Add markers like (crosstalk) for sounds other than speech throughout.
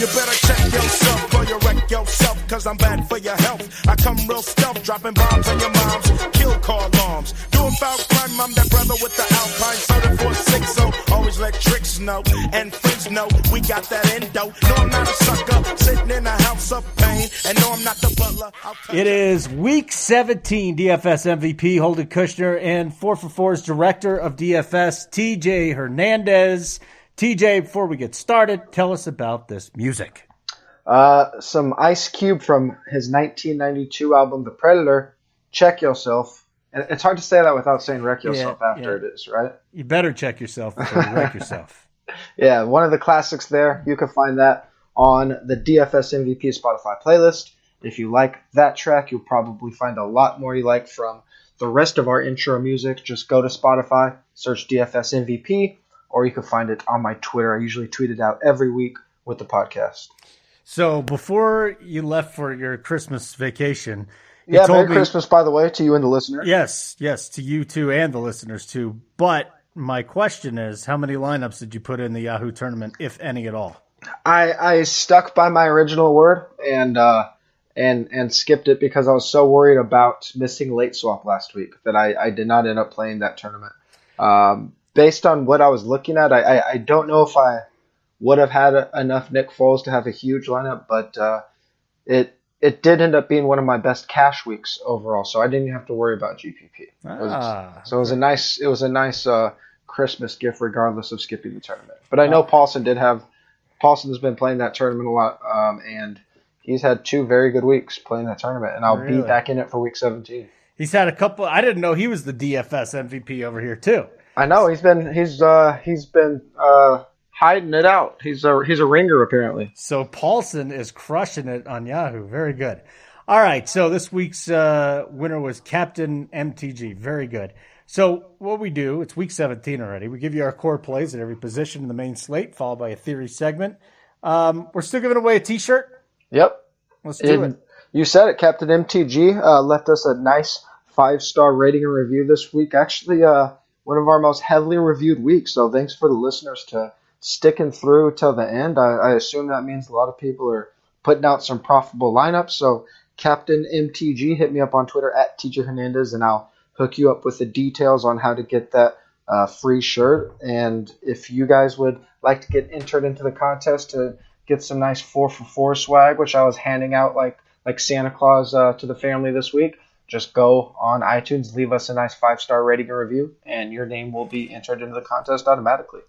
You better check yourself or you wreck yourself, cause I'm bad for your health. I come real stealth, dropping bombs on your moms, kill car alarms. Doing foul crime, I'm that brother with the Alpine six, so always let tricks know and friends know we got that endo. No, I'm not a sucker, sitting in a house of pain, and no, I'm not the butler. It is week 17 DFS MVP Holden Kushner and 4 for 4's director of DFS, TJ Hernandez. TJ, before we get started, tell us about this music. Uh, some Ice Cube from his 1992 album, The Predator. Check yourself. And it's hard to say that without saying wreck yourself yeah, after yeah. it is, right? You better check yourself before you wreck (laughs) yourself. yeah, one of the classics there. You can find that on the DFS MVP Spotify playlist. If you like that track, you'll probably find a lot more you like from the rest of our intro music. Just go to Spotify, search DFS MVP, or you can find it on my Twitter. I usually tweet it out every week with the podcast. So before you left for your Christmas vacation, yeah, Merry me, Christmas, by the way, to you and the listener. Yes, yes, to you too and the listeners too. But my question is, how many lineups did you put in the Yahoo tournament, if any at all? I I stuck by my original word and uh, and and skipped it because I was so worried about missing late swap last week that I, I did not end up playing that tournament. Um, based on what I was looking at, I, I, I don't know if I would have had a, enough Nick Foles to have a huge lineup, but uh, it it did end up being one of my best cash weeks overall, so I didn't have to worry about GPP. Ah, it was, so it was a nice it was a nice uh, Christmas gift, regardless of skipping the tournament. But I know Paulson did have Paulson's been playing that tournament a lot, um, and he's had two very good weeks playing that tournament, and I'll really? be back in it for week 17. He's had a couple. I didn't know he was the DFS MVP over here too. I know he's been he's uh he's been uh hiding it out. He's a he's a ringer apparently. So Paulson is crushing it on Yahoo. Very good. All right, so this week's uh, winner was Captain MTG. Very good. So what we do, it's week 17 already. We give you our core plays at every position in the main slate, followed by a theory segment. Um, we're still giving away a T-shirt. Yep. Let's do it. You said it. Captain MTG uh, left us a nice five star rating and review this week. Actually, uh, one of our most heavily reviewed weeks. So thanks for the listeners to sticking through till the end. I, I assume that means a lot of people are putting out some profitable lineups. So Captain MTG, hit me up on Twitter at TJ Hernandez, and I'll hook you up with the details on how to get that uh, free shirt. And if you guys would like to get entered into the contest to get some nice four for four swag, which I was handing out like like Santa Claus uh, to the family this week, just go on iTunes, leave us a nice five star rating and review, and your name will be entered into the contest automatically.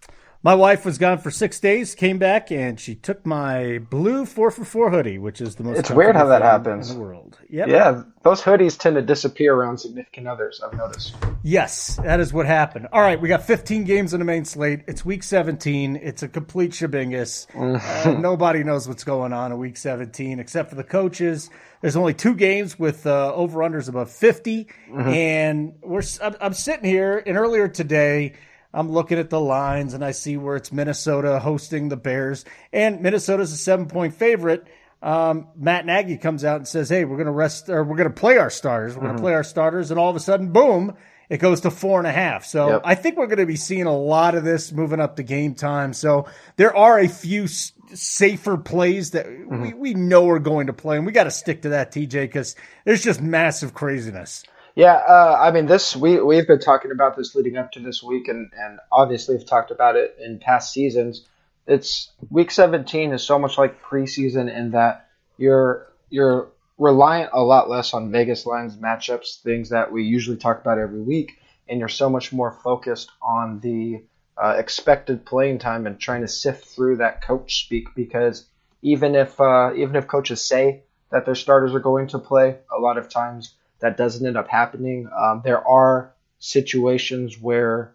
My wife was gone for six days, came back, and she took my blue four for four hoodie, which is the most. It's weird how that happens in the world. Yep. Yeah, those hoodies tend to disappear around significant others. I've noticed. Yes, that is what happened. All right, we got 15 games in the main slate. It's week 17. It's a complete shabingus. (laughs) uh, nobody knows what's going on in week 17 except for the coaches. There's only two games with uh, over unders above 50, mm-hmm. and we're. I'm, I'm sitting here, and earlier today. I'm looking at the lines and I see where it's Minnesota hosting the Bears, and Minnesota's a seven point favorite. Um, Matt Nagy comes out and says, "Hey, we're going to rest, or we're going to play our starters. We're going to mm-hmm. play our starters," and all of a sudden, boom, it goes to four and a half. So yep. I think we're going to be seeing a lot of this moving up the game time. So there are a few s- safer plays that mm-hmm. we, we know are going to play, and we got to stick to that, TJ, because there's just massive craziness. Yeah, uh, I mean, this we we've been talking about this leading up to this week, and and obviously we've talked about it in past seasons. It's week 17 is so much like preseason in that you're you're reliant a lot less on Vegas lines, matchups, things that we usually talk about every week, and you're so much more focused on the uh, expected playing time and trying to sift through that coach speak because even if uh, even if coaches say that their starters are going to play, a lot of times that doesn't end up happening. Um, there are situations where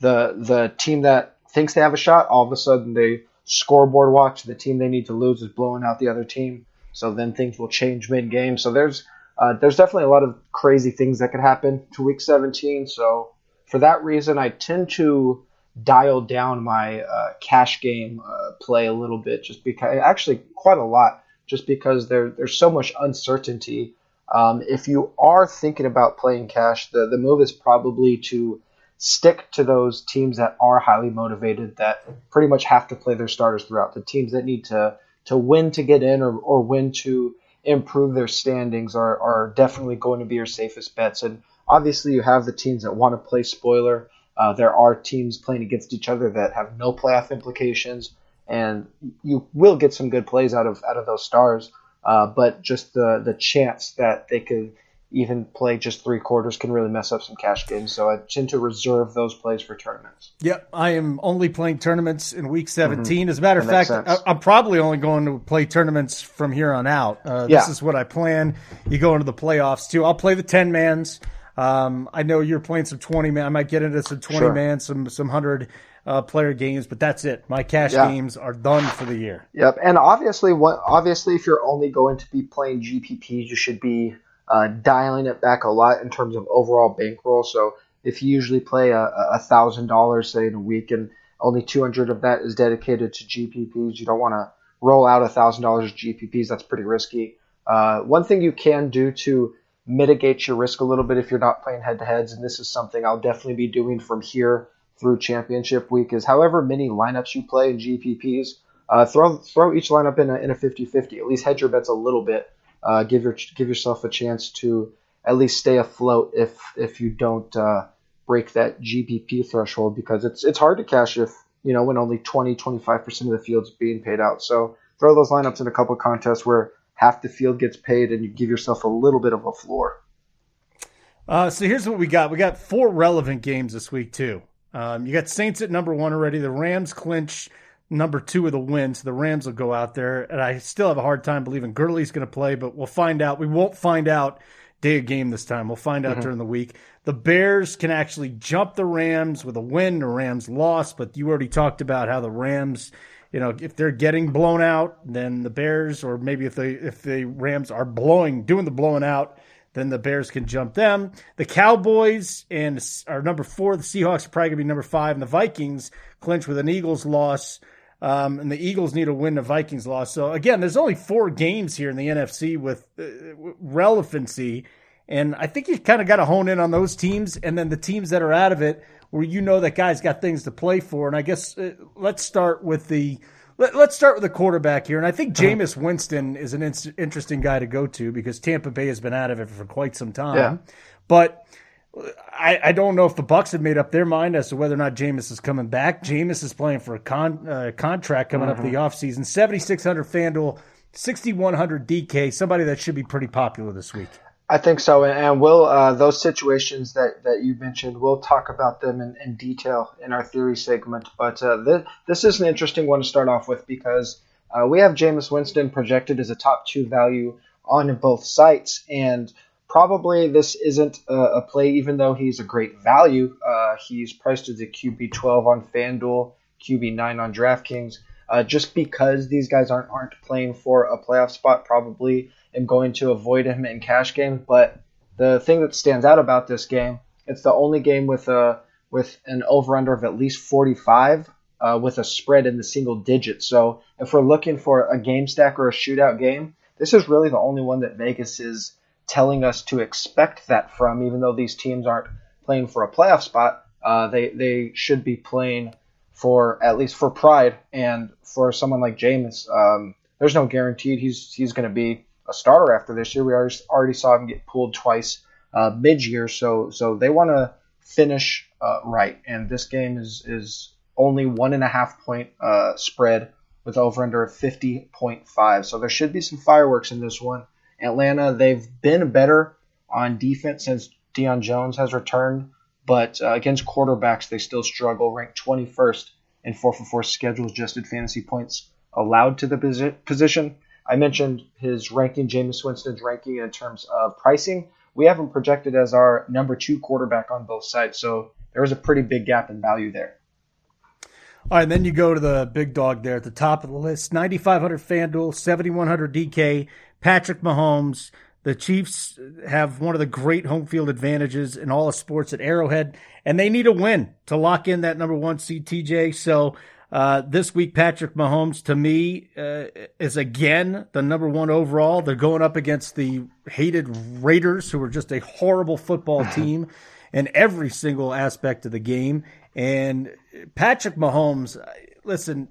the the team that thinks they have a shot, all of a sudden they scoreboard watch. The team they need to lose is blowing out the other team. So then things will change mid game. So there's uh, there's definitely a lot of crazy things that could happen to week 17. So for that reason, I tend to dial down my uh, cash game uh, play a little bit, just because actually quite a lot, just because there there's so much uncertainty um, if you are thinking about playing cash, the, the move is probably to stick to those teams that are highly motivated, that pretty much have to play their starters throughout. The teams that need to to win to get in or, or win to improve their standings are, are definitely going to be your safest bets. And obviously, you have the teams that want to play spoiler. Uh, there are teams playing against each other that have no playoff implications, and you will get some good plays out of out of those stars. Uh, but just the the chance that they could even play just three quarters can really mess up some cash games. So I tend to reserve those plays for tournaments. Yep, I am only playing tournaments in week 17. Mm-hmm. As a matter of fact, I, am probably only going to play tournaments from here on out. Uh, yeah. This is what I plan. You go into the playoffs too. I'll play the 10 mans. Um, I know you're playing some 20 man. I might get into some 20 sure. man, some some 100 uh, player games, but that's it. My cash yeah. games are done for the year. Yep, and obviously, what obviously, if you're only going to be playing GPPs, you should be uh, dialing it back a lot in terms of overall bankroll. So if you usually play a thousand dollars, say in a week, and only 200 of that is dedicated to GPPs, you don't want to roll out a thousand dollars GPPs. That's pretty risky. Uh, one thing you can do to mitigate your risk a little bit if you're not playing head to heads, and this is something I'll definitely be doing from here through championship week, is however many lineups you play in GPPs, uh, throw throw each lineup in a, in a 50-50. At least hedge your bets a little bit uh, give your give yourself a chance to at least stay afloat if if you don't uh, break that GPP threshold because it's it's hard to cash if you know when only 20 25 percent of the field's being paid out. So throw those lineups in a couple contests where half the field gets paid and you give yourself a little bit of a floor. Uh, so here's what we got. We got four relevant games this week too. Um, you got Saints at number one already. The Rams clinch number two of the so The Rams will go out there, and I still have a hard time believing Gurley's going to play, but we'll find out. We won't find out day of game this time. We'll find out mm-hmm. during the week. The Bears can actually jump the Rams with a win. The Rams lost, but you already talked about how the Rams, you know, if they're getting blown out, then the Bears, or maybe if they if the Rams are blowing doing the blowing out, then the Bears can jump them. The Cowboys and are number four. The Seahawks are probably going to be number five, and the Vikings clinch with an Eagles loss. Um, and the Eagles need to win. The Vikings loss. So again, there's only four games here in the NFC with uh, relevancy, and I think you kind of got to hone in on those teams, and then the teams that are out of it, where you know that guys got things to play for. And I guess uh, let's start with the let, us start with the quarterback here, and I think uh-huh. Jameis Winston is an in- interesting guy to go to because Tampa Bay has been out of it for quite some time, yeah. but I, I don't know if the Bucs have made up their mind as to whether or not Jameis is coming back. Jameis is playing for a con, uh, contract coming mm-hmm. up the offseason. 7,600 FanDuel, 6,100 DK, somebody that should be pretty popular this week. I think so, and we'll uh, those situations that, that you mentioned, we'll talk about them in, in detail in our theory segment. But uh, th- this is an interesting one to start off with because uh, we have Jameis Winston projected as a top two value on both sites, and probably this isn't a, a, play, even though he's a great value. Uh, he's priced as a QB 12 on FanDuel, QB 9 on DraftKings. Uh, just because these guys aren't aren't playing for a playoff spot, probably am going to avoid him in cash game. But the thing that stands out about this game, it's the only game with a with an over under of at least 45 uh, with a spread in the single digits. So if we're looking for a game stack or a shootout game, this is really the only one that Vegas is telling us to expect that from, even though these teams aren't playing for a playoff spot. Uh, they they should be playing for at least for pride and for someone like Jameis. Um, there's no guaranteed he's he's going to be a starter after this year. We already, saw him get pulled twice uh, mid year, so so they want to finish uh, right. And this game is is only one and a half point uh, spread with over under 50.5. So there should be some fireworks in this one. Atlanta, they've been better on defense since Deion Jones has returned, but uh, against quarterbacks, they still struggle, ranked 21st in 4 for 4 schedule adjusted fantasy points allowed to the position. I mentioned his ranking, Jameis Winston's ranking in terms of pricing. We have him projected as our number two quarterback on both sides, so there is a pretty big gap in value there. All right, then you go to the big dog there at the top of the list 9,500 FanDuel, 7,100 DK, Patrick Mahomes. The Chiefs have one of the great home field advantages in all of sports at Arrowhead, and they need a win to lock in that number one seed, TJ. So uh, this week, Patrick Mahomes, to me, uh, is again the number one overall. They're going up against the hated Raiders, who are just a horrible football (laughs) team in every single aspect of the game. And Patrick Mahomes, listen,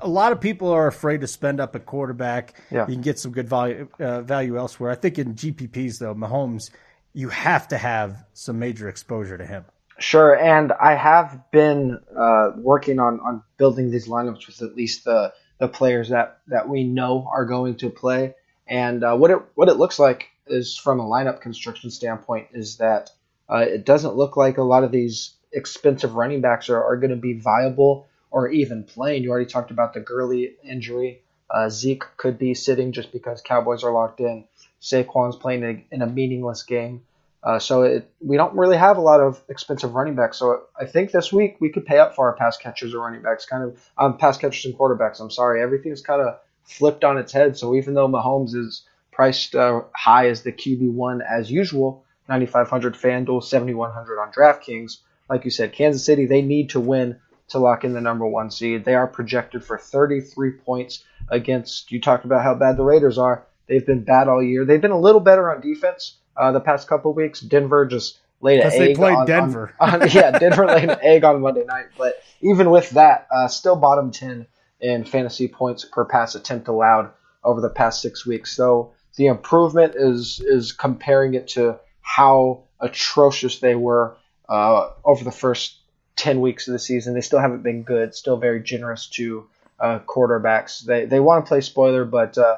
a lot of people are afraid to spend up at quarterback. Yeah. You can get some good value uh, value elsewhere. I think in GPPs though, Mahomes, you have to have some major exposure to him. Sure, and I have been uh, working on, on building these lineups with at least the the players that, that we know are going to play. And uh, what it what it looks like is from a lineup construction standpoint is that uh, it doesn't look like a lot of these expensive running backs are, are going to be viable or even playing. You already talked about the Gurley injury. Uh, Zeke could be sitting just because Cowboys are locked in. Saquon's playing in a meaningless game. Uh, so it, we don't really have a lot of expensive running backs. So I think this week we could pay up for our pass catchers or running backs, kind of um, pass catchers and quarterbacks. I'm sorry, everything's kind of flipped on its head. So even though Mahomes is priced uh, high as the QB one as usual, 9,500 FanDuel, 7,100 on DraftKings. Like you said, Kansas City they need to win to lock in the number one seed. They are projected for 33 points against. You talked about how bad the Raiders are. They've been bad all year. They've been a little better on defense uh, the past couple weeks. Denver just laid an egg. They played on, Denver. On, (laughs) on, yeah, Denver (laughs) laid an egg on Monday night. But even with that, uh, still bottom 10 in fantasy points per pass attempt allowed over the past six weeks. So the improvement is is comparing it to how atrocious they were uh, over the first 10 weeks of the season. They still haven't been good, still very generous to uh, quarterbacks. They, they want to play spoiler, but uh,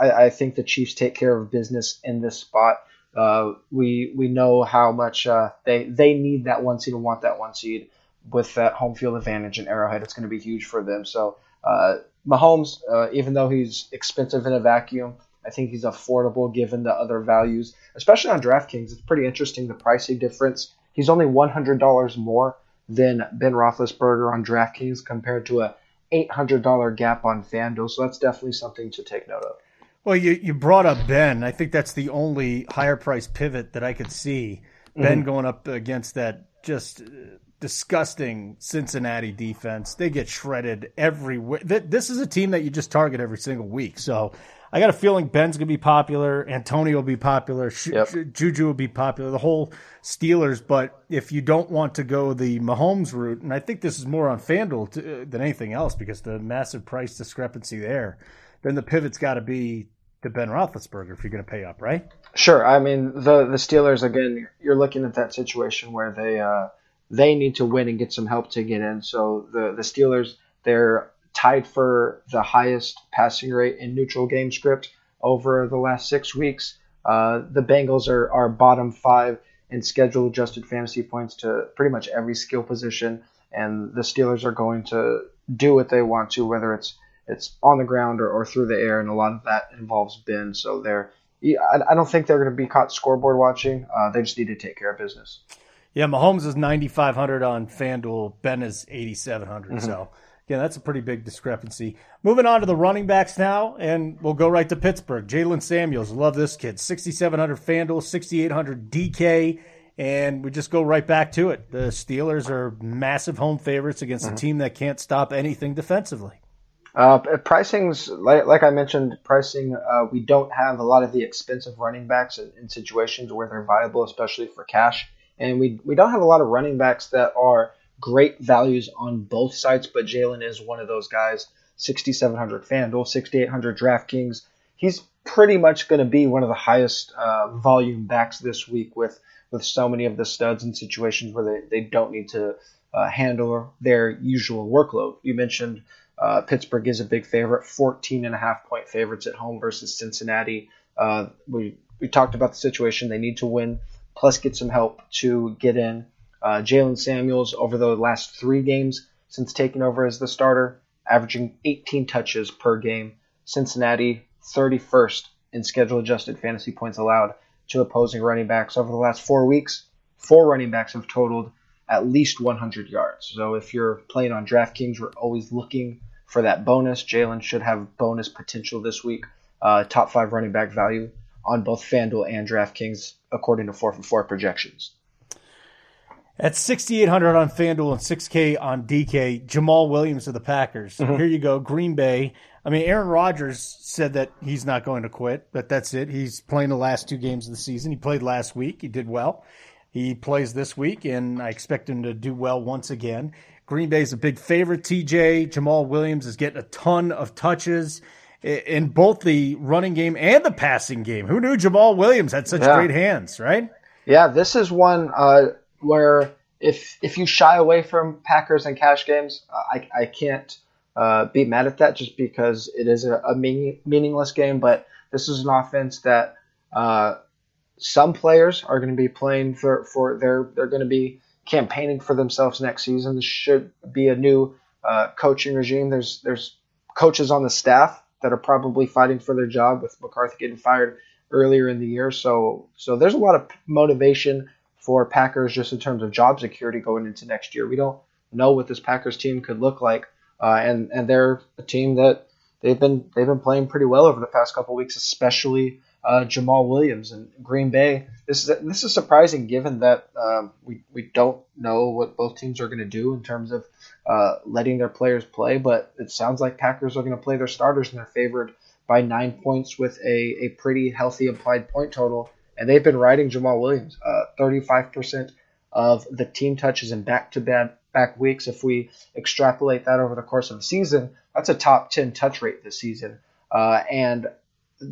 I, I, think the Chiefs take care of business in this spot. Uh, we we know how much uh, they they need that one seed and want that one seed with that home field advantage in Arrowhead. It's going to be huge for them. So uh, Mahomes, even though he's expensive in a vacuum, I think he's affordable given the other values, especially on DraftKings. It's pretty interesting the pricing difference. He's only $100 more than Ben Roethlisberger on DraftKings compared to a $800 gap on FanDuel. So that's definitely something to take note of. Well, you, you brought up Ben. I think that's the only higher price pivot that I could see. Mm-hmm. Ben going up against that just disgusting Cincinnati defense. They get shredded every week. This is a team that you just target every single week. So I got a feeling Ben's gonna be popular, Antonio will be popular, yep. Juju will be popular, the whole Steelers. But if you don't want to go the Mahomes route, and I think this is more on FanDuel to, uh, than anything else because the massive price discrepancy there, then the pivot's got to be to Ben Roethlisberger if you're going to pay up, right? Sure. I mean, the the Steelers again. You're looking at that situation where they uh, they need to win and get some help to get in. So the the Steelers they're tied for the highest passing rate in neutral game script over the last six weeks. Uh, the Bengals are, are bottom five in schedule adjusted fantasy points to pretty much every skill position, and the Steelers are going to do what they want to, whether it's it's on the ground or, or through the air, and a lot of that involves Ben. So they're I don't think they're going to be caught scoreboard watching. Uh, they just need to take care of business. Yeah, Mahomes is 9,500 on FanDuel. Ben is 8,700. Mm-hmm. So yeah, that's a pretty big discrepancy. Moving on to the running backs now, and we'll go right to Pittsburgh. Jaylen Samuels, love this kid. 6,700 FanDuel, 6,800 DK, and we just go right back to it. The Steelers are massive home favorites against mm-hmm. a team that can't stop anything defensively. Uh, pricing's like, like I mentioned, pricing. Uh, we don't have a lot of the expensive running backs in, in situations where they're viable, especially for cash, and we we don't have a lot of running backs that are great values on both sides. but Jaylen is one of those guys. 6,700 FanDuel, 6,800 DraftKings. He's pretty much going to be one of the highest uh, volume backs this week with with so many of the studs in situations where they, they don't need to uh, handle their usual workload. You mentioned uh, Pittsburgh is a big favorite, 14 and a half point favorites at home versus Cincinnati. Uh, we, we talked about the situation. They need to win, plus get some help to get in. Uh, Jaylen Samuels, over the last three games since taking over as the starter, averaging 18 touches per game. Cincinnati, 31st in schedule adjusted fantasy points allowed to opposing running backs. Over the last four weeks, four running backs have totaled at least 100 yards. So if you're playing on DraftKings, we're always looking for that bonus. Jaylen should have bonus potential this week. Uh, top five running back value on both FanDuel and DraftKings, according to 4 for 4 projections. At 6,800 on FanDuel and 6K on DK, Jamaal Williams of the Packers. Mm-hmm. Here you go, Green Bay. I mean, Aaron Rodgers said that he's not going to quit, but that's it. He's playing the last two games of the season. He played last week. He did well. He plays this week, and I expect him to do well once again. Green Bay's a big favorite. TJ Jamaal Williams is getting a ton of touches in both the running game and the passing game. Who knew Jamaal Williams had such yeah. great hands, right? Yeah, this is one uh, where if if you shy away from Packers and cash games, I, I can't uh, be mad at that just because it is a, a meaning, meaningless game. But this is an offense that uh, some players are going to be playing for for they're they're going to be campaigning for themselves next season. This should be a new uh, coaching regime. There's there's coaches on the staff that are probably fighting for their job with McCarthy getting fired earlier in the year. So so there's a lot of motivation for Packers just in terms of job security going into next year. We don't know what this Packers team could look like, uh, and and they're a team that they've been they've been playing pretty well over the past couple weeks, especially uh, Jamaal Williams and Green Bay. This is this is surprising given that um, we we don't know what both teams are going to do in terms of uh, letting their players play, but it sounds like Packers are going to play their starters and they're favored by nine points with a, a pretty healthy implied point total. And they've been riding Jamaal Williams. Uh, 35% of the team touches in back to back weeks. If we extrapolate that over the course of the season, that's a top 10 touch rate this season. Uh, and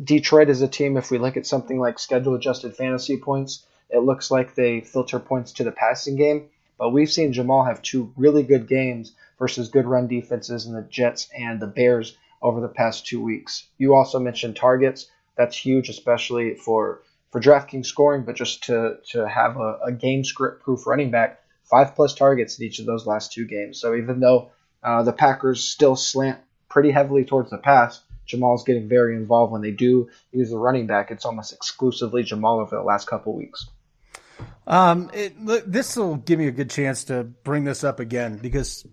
Detroit is a team, if we look at something like schedule adjusted fantasy points, it looks like they filter points to the passing game. But we've seen Jamaal have two really good games versus good run defenses in the Jets and the Bears over the past two weeks. You also mentioned targets. That's huge, especially for for DraftKings scoring, but just to to have a, a game script proof running back, five plus targets in each of those last two games. So even though uh, the Packers still slant pretty heavily towards the pass, Jamaal's getting very involved when they do use the running back. It's almost exclusively Jamaal over the last couple weeks. Um, this will give me a good chance to bring this up again because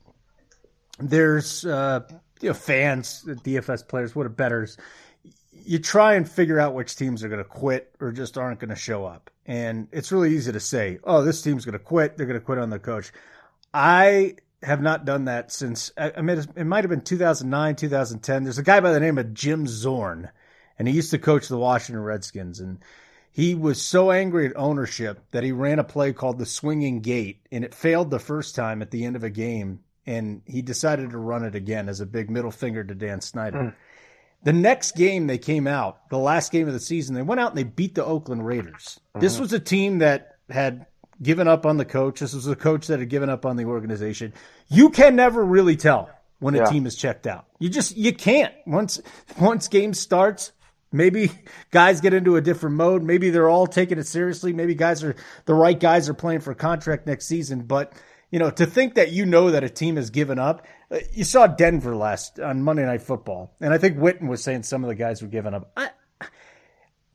there's uh, you know, fans, DFS players, what are bettors. You try and figure out which teams are going to quit or just aren't going to show up, and it's really easy to say, "Oh, this team's going to quit. They're going to quit on the coach." I have not done that since I mean it might have been 2009, 2010. There's a guy by the name of Jim Zorn, and he used to coach the Washington Redskins, and he was so angry at ownership that he ran a play called the swinging gate, and it failed the first time at the end of a game, and he decided to run it again as a big middle finger to Dan Snyder. Mm. The next game they came out, the last game of the season, they went out and they beat the Oakland Raiders. Mm-hmm. This was a team that had given up on the coach. This was a coach that had given up on the organization. You can never really tell when a yeah. team is checked out. You just you can't. Once once game starts, maybe guys get into a different mode. Maybe they're all taking it seriously. Maybe guys are the right guys are playing for a contract next season, but you know, to think that you know that a team has given up. Uh, you saw Denver last on Monday Night Football, and I think Witten was saying some of the guys were giving up. I,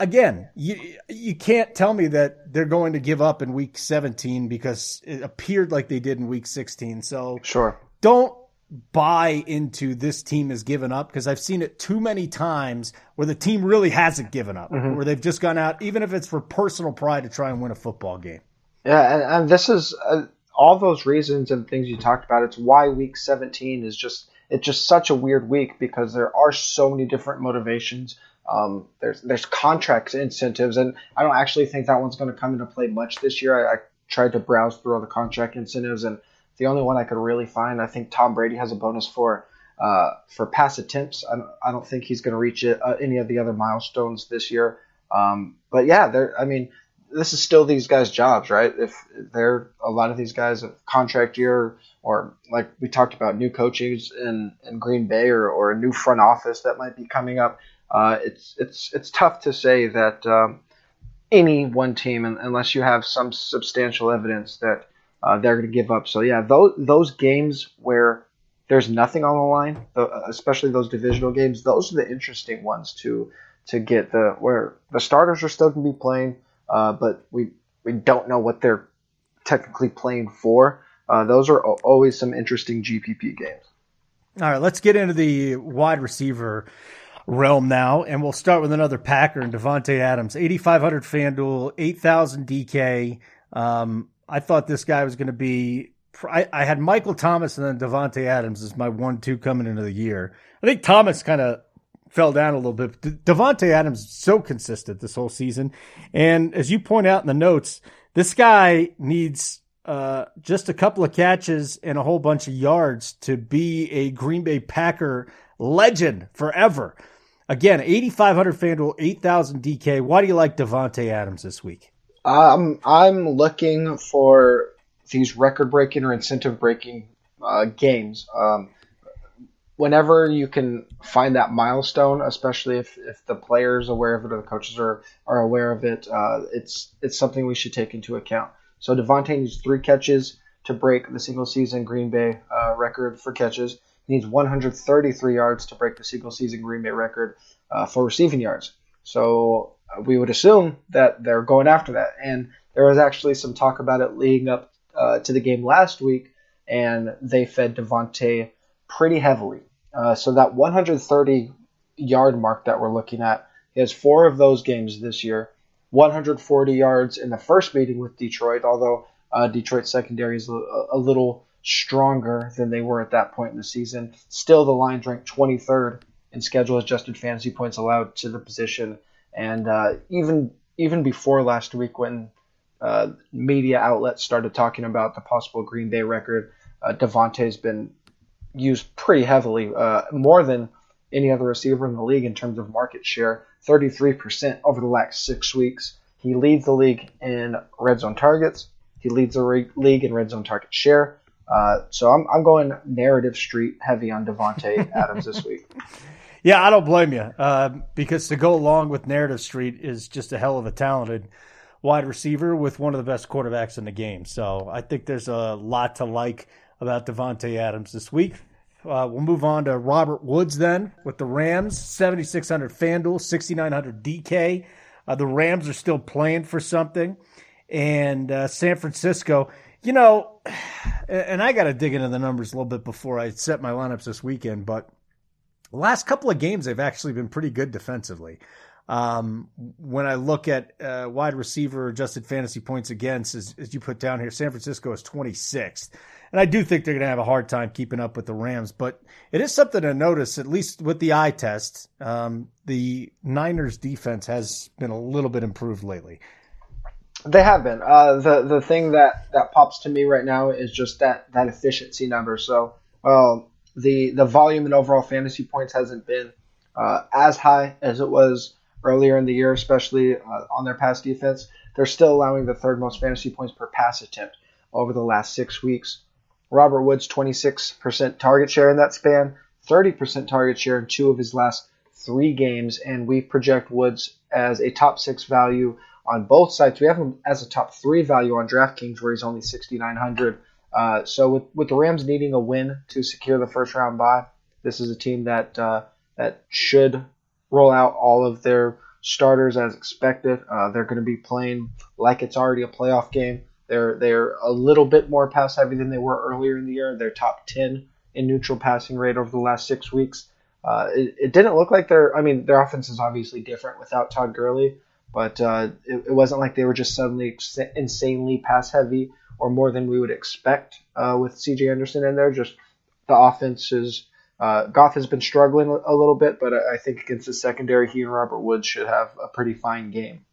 again, you you can't tell me that they're going to give up in week 17 because it appeared like they did in week 16. So sure, don't buy into this team has given up because I've seen it too many times where the team really hasn't given up, mm-hmm. where they've just gone out, even if it's for personal pride, to try and win a football game. Yeah, and, and this is uh, all those reasons and things you talked about. It's why week 17 is just it's just such a weird week because there are so many different motivations um, there's there's contract incentives, and I don't actually think that one's going to come into play much this year. I, I, tried to browse through all the contract incentives, and the only one I could really find, I think Tom Brady has a bonus for uh, for pass attempts. I don't, I don't think he's going to reach it, uh, any of the other milestones this year. Um, but yeah, there. I mean, this is still these guys' jobs, right? If they're a lot of these guys contract year, or like we talked about, new coaches in, in Green Bay, or, or a new front office that might be coming up uh, it's it's it's tough to say that um, any one team, unless you have some substantial evidence that uh, they're going to give up. So yeah, those those games where there's nothing on the line, especially those divisional games, those are the interesting ones to to get the where the starters are still going to be playing, uh, but we we don't know what they're technically playing for. Uh, those are always some interesting GPP games. All right, let's get into the wide receiver realm now, and we'll start with another Packer and Davante Adams, 8,500 FanDuel, 8,000 DK. Um, I thought this guy was going to be. I, I, had Michael Thomas and then Davante Adams as my one-two coming into the year. I think Thomas kind of fell down a little bit. Davante Adams is so consistent this whole season, and as you point out in the notes, this guy needs uh, just a couple of catches and a whole bunch of yards to be a Green Bay Packer legend forever. Again, 8,500 FanDuel, 8,000 DK. Why do you like Davante Adams this week? Um, I'm looking for these record breaking or incentive breaking uh, games. Um, whenever you can find that milestone, especially if, if the player's aware of it or the coaches are, are aware of it, uh, it's it's something we should take into account. So Davante needs three catches to break the single season Green Bay uh, record for catches. He needs 133 yards to break the single season Green Bay record uh, for receiving yards. So uh, we would assume that they're going after that. And there was actually some talk about it leading up uh, to the game last week, and they fed Davante pretty heavily. Uh, so that 130 yard mark that we're looking at, he has four of those games this year. 140 yards in the first meeting with Detroit, although uh, Detroit's secondary is a, a, little stronger than they were at that point in the season. Still, the Lions ranked 23rd in schedule adjusted fantasy points allowed to the position, and uh, even even before last week when uh, media outlets started talking about the possible Green Bay record, uh, Davante's been used pretty heavily, uh, more than any other receiver in the league in terms of market share, 33% over the last six weeks. He leads the league in red zone targets. He leads the re- league in red zone target share. Uh, so I'm, I'm going narrative street heavy on Davante (laughs) Adams this week. Yeah, I don't blame you uh, because to go along with narrative street is just a hell of a talented wide receiver with one of the best quarterbacks in the game. So I think there's a lot to like about Davante Adams this week. Uh, we'll move on to Robert Woods then with the Rams, 7,600 FanDuel, 6,900 DK. Uh, the Rams are still playing for something. And uh, San Francisco, you know, (sighs) and I got to dig into the numbers a little bit before I set my lineups this weekend, but the last couple of games, they've actually been pretty good defensively. Um, when I look at uh, wide receiver adjusted fantasy points against, as, as, you put down here, San Francisco is 26th. And I do think they're going to have a hard time keeping up with the Rams, but it is something to notice, at least with the eye test. Um, the Niners defense has been a little bit improved lately. They have been. Uh, the the thing that, that pops to me right now is just that, that efficiency number. So uh, the the volume and overall fantasy points hasn't been uh, as high as it was earlier in the year, especially uh, on their pass defense. They're still allowing the third most fantasy points per pass attempt over the last six weeks. Robert Woods, 26% target share in that span, 30% target share in two of his last three games, and we project Woods as a top six value on both sides. We have him as a top three value on DraftKings, where he's only 6,900. Uh, so with, with the Rams needing a win to secure the first round bye, this is a team that uh, that should roll out all of their starters as expected. Uh, they're going to be playing like it's already a playoff game. They're they're a little bit more pass heavy than they were earlier in the year. They're top ten in neutral passing rate over the last six weeks. Uh, it, it, didn't look like their I mean their offense is obviously different without Todd Gurley, but uh, it, it, wasn't like they were just suddenly insanely pass heavy or more than we would expect uh, with C.J. Anderson in there. Just the offense is. Uh, Goff has been struggling a little bit, but I think against the secondary, he and Robert Woods should have a pretty fine game.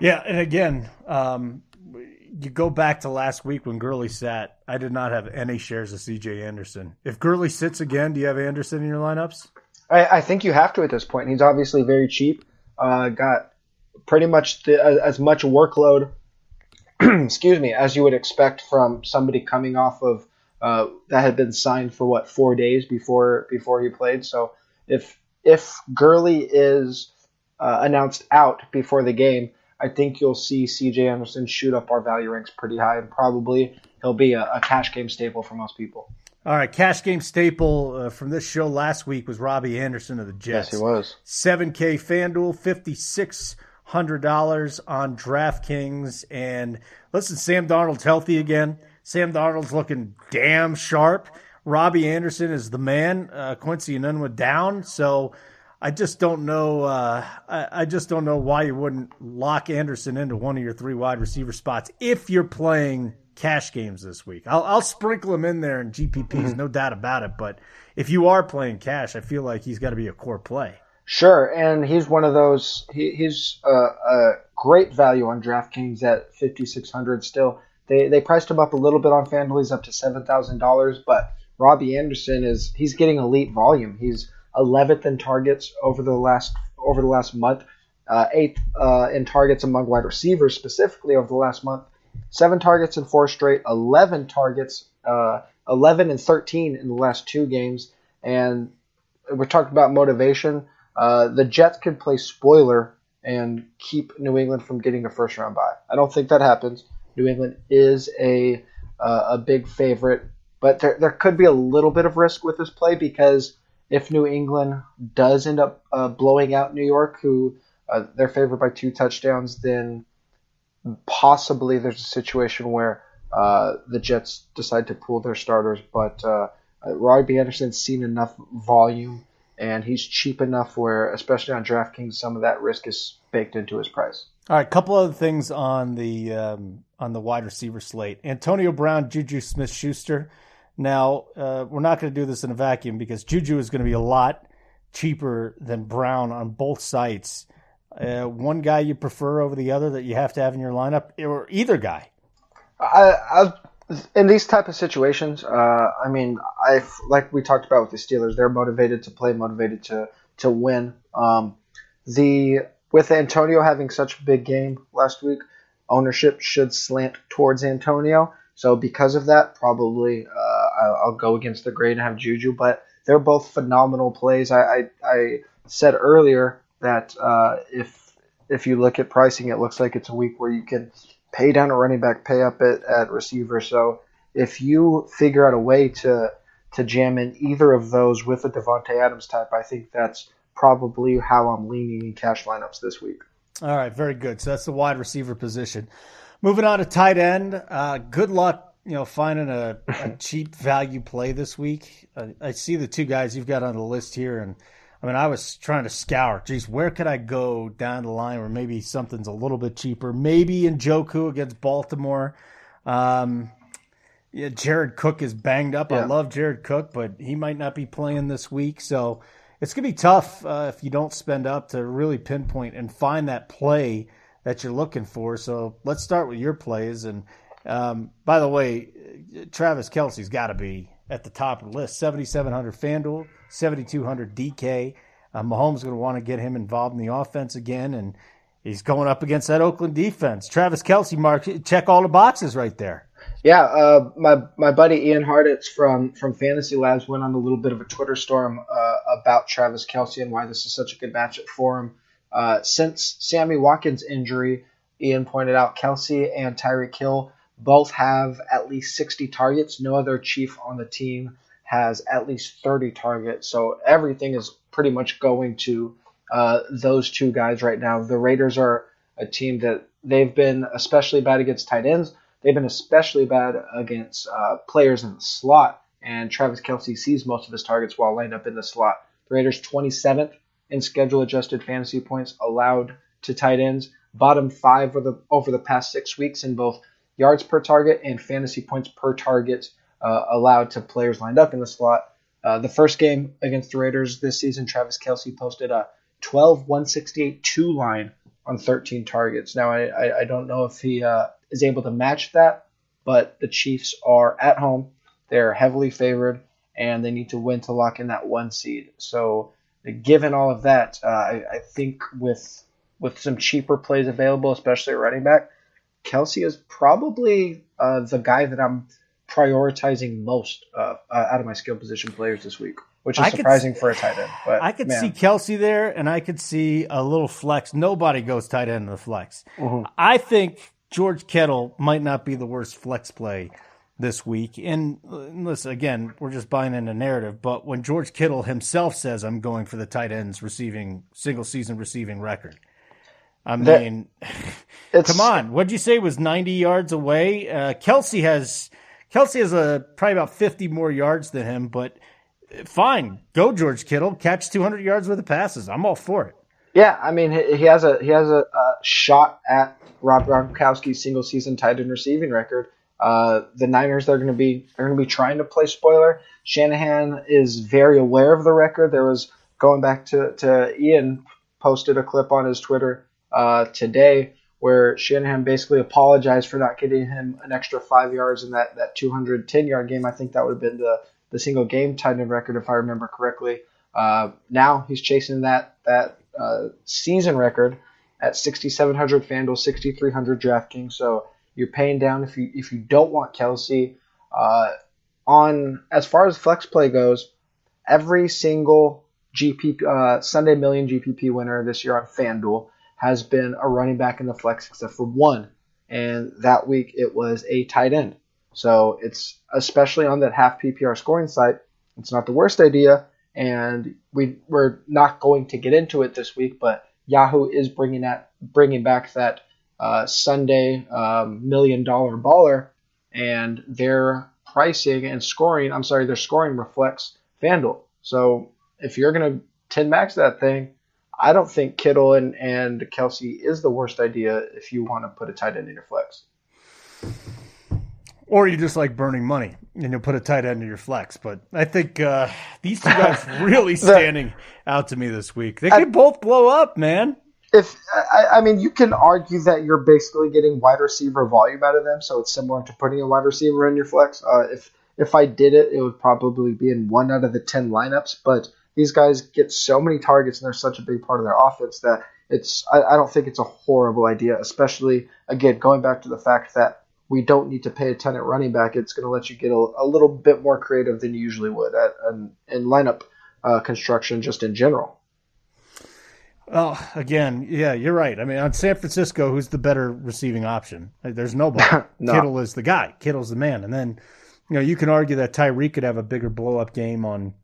Yeah, and again, um, you go back to last week when Gurley sat. I did not have any shares of C.J. Anderson. If Gurley sits again, do you have Anderson in your lineups? I, I think you have to at this point. He's obviously very cheap. Uh, got pretty much the, as much workload, (clears throat) excuse me, as you would expect from somebody coming off of uh, that had been signed for what four days before before he played. So if if Gurley is uh, announced out before the game, I think you'll see CJ Anderson shoot up our value ranks pretty high, and probably he'll be a, a cash game staple for most people. All right, cash game staple uh, from this show last week was Robbie Anderson of the Jets. Yes, he was. 7K FanDuel, $5,600 on DraftKings. And listen, Sam Darnold's healthy again. Sam Darnold's looking damn sharp. Robbie Anderson is the man. Uh, Quincy Enunwa down. So I just don't know. Uh, I, I, just don't know why you wouldn't lock Anderson into one of your three wide receiver spots if you're playing cash games this week. I'll, I'll sprinkle him in there in GPPs, mm-hmm. no doubt about it. But if you are playing cash, I feel like he's got to be a core play. Sure, and he's one of those. He, he's a, a great value on DraftKings at 5600. Still They they priced him up a little bit on FanDuel. He's up to seven thousand dollars, but Robbie Anderson is he's getting elite volume. He's 11th in targets over the last over the last month, uh, eighth uh, in targets among wide receivers specifically over the last month. Seven targets in four straight, 11 targets, uh, 11 and 13 in the last two games. And we're talking about motivation. Uh, the Jets could play spoiler and keep New England from getting a first round bye. I don't think that happens. New England is a uh, a big favorite, but there, there could be a little bit of risk with this play because if New England does end up uh, blowing out New York, who uh, they're favored by two touchdowns, then possibly there's a situation where uh, the Jets decide to pull their starters. But uh, Robbie Anderson's seen enough volume, and he's cheap enough where, especially on DraftKings, some of that risk is baked into his price. All right, a couple other things on the um, on the wide receiver slate: Antonio Brown, Juju Smith-Schuster. Now, uh, we're not going to do this in a vacuum because Juju is going to be a lot cheaper than Brown on both sites. Uh, one guy you prefer over the other that you have to have in your lineup, or either guy? I, I in these type of situations, uh, I mean, I like we talked about with the Steelers, they're motivated to play, motivated to to win. Um, the with Antonio having such a big game last week, ownership should slant towards Antonio. So because of that, probably uh, I'll, go against the grain and have Juju. But they're both phenomenal plays. I I, I said earlier that uh, if if you look at pricing, it looks like it's a week where you can pay down a running back, pay up at, at receiver. So if you figure out a way to to jam in either of those with a Davante Adams type, I think that's probably how I'm leaning in cash lineups this week. All right, very good. So that's the wide receiver position. Moving on to tight end. Uh, good luck, you know, finding a, a (laughs) cheap value play this week. Uh, I see the two guys you've got on the list here, and I mean, I was trying to scour. Geez, where could I go down the line where maybe something's a little bit cheaper? Maybe Njoku against Baltimore. Um, yeah, Jared Cook is banged up. Yeah. I love Jared Cook, but he might not be playing this week, so it's gonna be tough uh, if you don't spend up to really pinpoint and find that play that you're looking for. So let's start with your plays. And um, by the way, Travis Kelce's got to be at the top of the list. 7,700 FanDuel, 7,200 DK. Uh, Mahomes going to want to get him involved in the offense again, and he's going up against that Oakland defense. Travis Kelce, Mark, check all the boxes right there. Yeah, uh, my my buddy Ian Hartitz from from Fantasy Labs went on a little bit of a Twitter storm uh, about Travis Kelce and why this is such a good matchup for him. Uh, since Sammy Watkins' injury, Ian pointed out Kelce and Tyreek Hill both have at least 60 targets. No other Chief on the team has at least 30 targets. So everything is pretty much going to uh, those two guys right now. The Raiders are a team that they've been especially bad against tight ends. They've been especially bad against uh, players in the slot. And Travis Kelce sees most of his targets while lined up in the slot. The Raiders 27th in schedule adjusted fantasy points allowed to tight ends, bottom five over the over the past six weeks in both yards per target and fantasy points per target uh, allowed to players lined up in the slot. Uh, the first game against the Raiders this season, Travis Kelce posted a 12 168 2 line on 13 targets. Now, I, I, I don't know if he uh, is able to match that, but the Chiefs are at home. They're heavily favored, and they need to win to lock in that one seed. So given all of that, uh, I, I, think with with some cheaper plays available, especially at running back, Kelce is probably uh, the guy that I'm prioritizing most uh, uh out of my skill position players this week, which is I surprising could, for a tight end. But I could man. see Kelce there, and I could see a little flex. Nobody goes tight end in the flex. Mm-hmm. I think George Kittle might not be the worst flex play this week. And listen, again, we're just buying in a narrative, but when George Kittle himself says, I'm going for the tight ends receiving single season receiving record. I mean, (laughs) come on. What'd you say was 90 yards away? Uh, Kelce has, Kelce has a, probably about 50 more yards than him, but fine. Go George Kittle, catch 200 yards worth of passes. I'm all for it. Yeah, I mean he has a he has a, a shot at Rob Gronkowski's single season tight end receiving record. Uh, the Niners they're going to be they're going to be trying to play spoiler. Shanahan is very aware of the record. There was going back to, to Ian posted a clip on his Twitter uh, today where Shanahan basically apologized for not getting him an extra five yards in that, that 210 yard game. I think that would have been the, the single game tight end record, if I remember correctly. Uh, now he's chasing that, that uh, season record at 6,700 FanDuel, 6,300 DraftKings. So you're paying down if you if you don't want Kelce. Uh, on as far as flex play goes, every single GP uh, Sunday Million GPP winner this year on FanDuel has been a running back in the flex except for one, and that week it was a tight end. So it's especially on that half PPR scoring site, it's not the worst idea, and we we're not going to get into it this week, but Yahoo is bringing that bringing back that uh, Sunday um, million dollar baller, and their pricing and scoring. I'm sorry, their scoring reflects FanDuel. So if you're gonna 10 max that thing, I don't think Kittle and, and Kelce is the worst idea if you want to put a tight end in your flex. Or you just like burning money and you'll put a tight end in your flex. But I think uh, these two guys (laughs) really standing out to me this week. They could both blow up, man. If I, I, mean, you can argue that you're basically getting wide receiver volume out of them, so it's similar to putting a wide receiver in your flex. Uh, if if I did it, it would probably be in one out of the ten lineups. But these guys get so many targets and they're such a big part of their offense that it's I, I don't think it's a horrible idea. Especially again going back to the fact that we don't need to pay a ton at running back. It's going to let you get a, a, little bit more creative than you usually would at, in lineup uh, construction just in general. Well, again, yeah, you're right. I mean, on San Francisco, who's the better receiving option? There's nobody. (laughs) no. Kittle is the guy. Kittle's the man. And then, you know, you can argue that Tyreek could have a bigger blow up game on